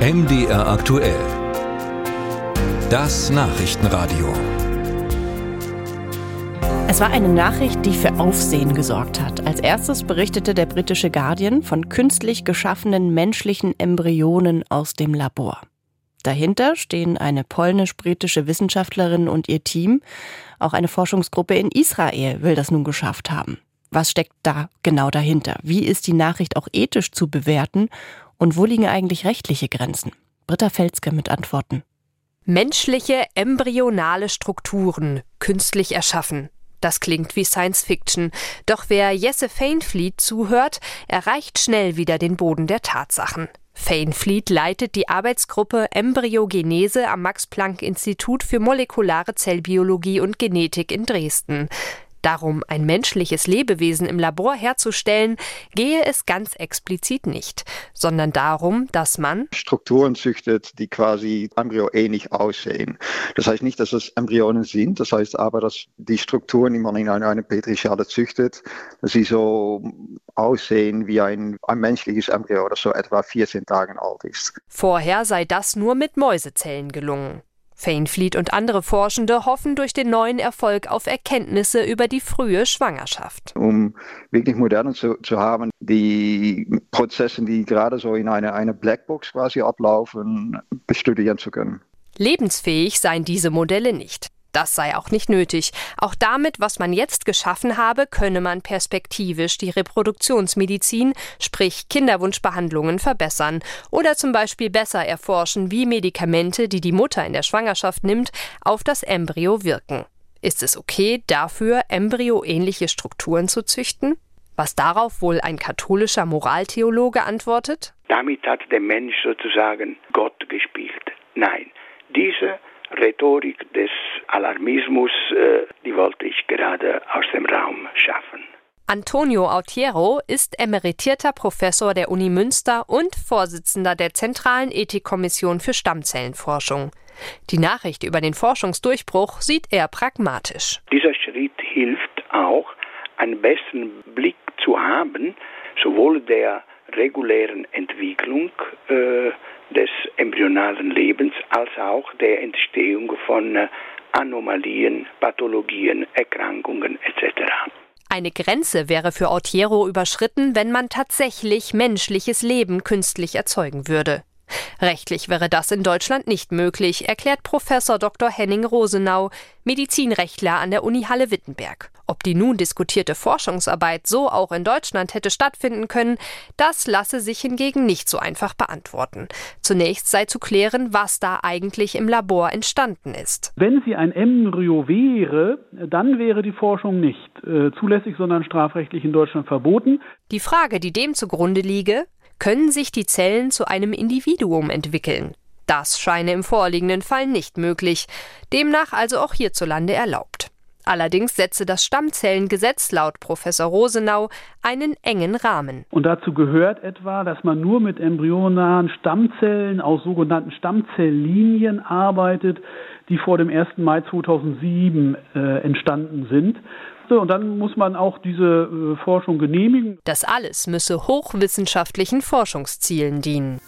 MDR aktuell. Das Nachrichtenradio. Es war eine Nachricht, die für Aufsehen gesorgt hat. Als erstes berichtete der britische Guardian von künstlich geschaffenen menschlichen Embryonen aus dem Labor. Dahinter stehen eine polnisch-britische Wissenschaftlerin und ihr Team. Auch eine Forschungsgruppe in Israel will das nun geschafft haben. Was steckt da genau dahinter? Wie ist die Nachricht auch ethisch zu bewerten? Und wo liegen eigentlich rechtliche Grenzen? Britta Felske mit Antworten. Menschliche embryonale Strukturen künstlich erschaffen. Das klingt wie Science Fiction. Doch wer Jesse Fainfleet zuhört, erreicht schnell wieder den Boden der Tatsachen. Fainfleet leitet die Arbeitsgruppe Embryogenese am Max-Planck-Institut für molekulare Zellbiologie und Genetik in Dresden. Darum ein menschliches Lebewesen im Labor herzustellen, gehe es ganz explizit nicht, sondern darum, dass man Strukturen züchtet, die quasi embryoähnlich aussehen. Das heißt nicht, dass es Embryonen sind, das heißt aber, dass die Strukturen, die man in einer, einer Petrischale züchtet, dass sie so aussehen wie ein, ein menschliches Embryo, das so etwa 14 Tage alt ist. Vorher sei das nur mit Mäusezellen gelungen. Fainfleet und andere Forschende hoffen durch den neuen Erfolg auf Erkenntnisse über die frühe Schwangerschaft. Um wirklich moderne zu, zu haben, die Prozesse, die gerade so in einer eine Blackbox quasi ablaufen, studieren zu können. Lebensfähig seien diese Modelle nicht. Das sei auch nicht nötig. Auch damit, was man jetzt geschaffen habe, könne man perspektivisch die Reproduktionsmedizin, sprich Kinderwunschbehandlungen, verbessern oder zum Beispiel besser erforschen, wie Medikamente, die die Mutter in der Schwangerschaft nimmt, auf das Embryo wirken. Ist es okay, dafür embryoähnliche Strukturen zu züchten? Was darauf wohl ein katholischer Moraltheologe antwortet? Damit hat der Mensch sozusagen Gott gespielt. Nein, diese Rhetorik des Alarmismus, äh, die wollte ich gerade aus dem Raum schaffen. Antonio Autiero ist emeritierter Professor der Uni Münster und Vorsitzender der Zentralen Ethikkommission für Stammzellenforschung. Die Nachricht über den Forschungsdurchbruch sieht er pragmatisch. Dieser Schritt hilft auch, einen besseren Blick zu haben, sowohl der regulären Entwicklung äh, des embryonalen Lebens als auch der Entstehung von äh, Anomalien, Pathologien, Erkrankungen etc. Eine Grenze wäre für Autiero überschritten, wenn man tatsächlich menschliches Leben künstlich erzeugen würde. Rechtlich wäre das in Deutschland nicht möglich, erklärt Professor Dr. Henning Rosenau, Medizinrechtler an der Uni Halle-Wittenberg. Ob die nun diskutierte Forschungsarbeit so auch in Deutschland hätte stattfinden können, das lasse sich hingegen nicht so einfach beantworten. Zunächst sei zu klären, was da eigentlich im Labor entstanden ist. Wenn sie ein Embryo wäre, dann wäre die Forschung nicht äh, zulässig, sondern strafrechtlich in Deutschland verboten. Die Frage, die dem zugrunde liege, können sich die Zellen zu einem Individuum entwickeln. Das scheine im vorliegenden Fall nicht möglich, demnach also auch hierzulande erlaubt. Allerdings setze das Stammzellengesetz laut Professor Rosenau einen engen Rahmen. Und dazu gehört etwa, dass man nur mit embryonalen Stammzellen aus sogenannten Stammzelllinien arbeitet, die vor dem 1. Mai 2007 äh, entstanden sind. Und dann muss man auch diese äh, Forschung genehmigen. Das alles müsse hochwissenschaftlichen Forschungszielen dienen.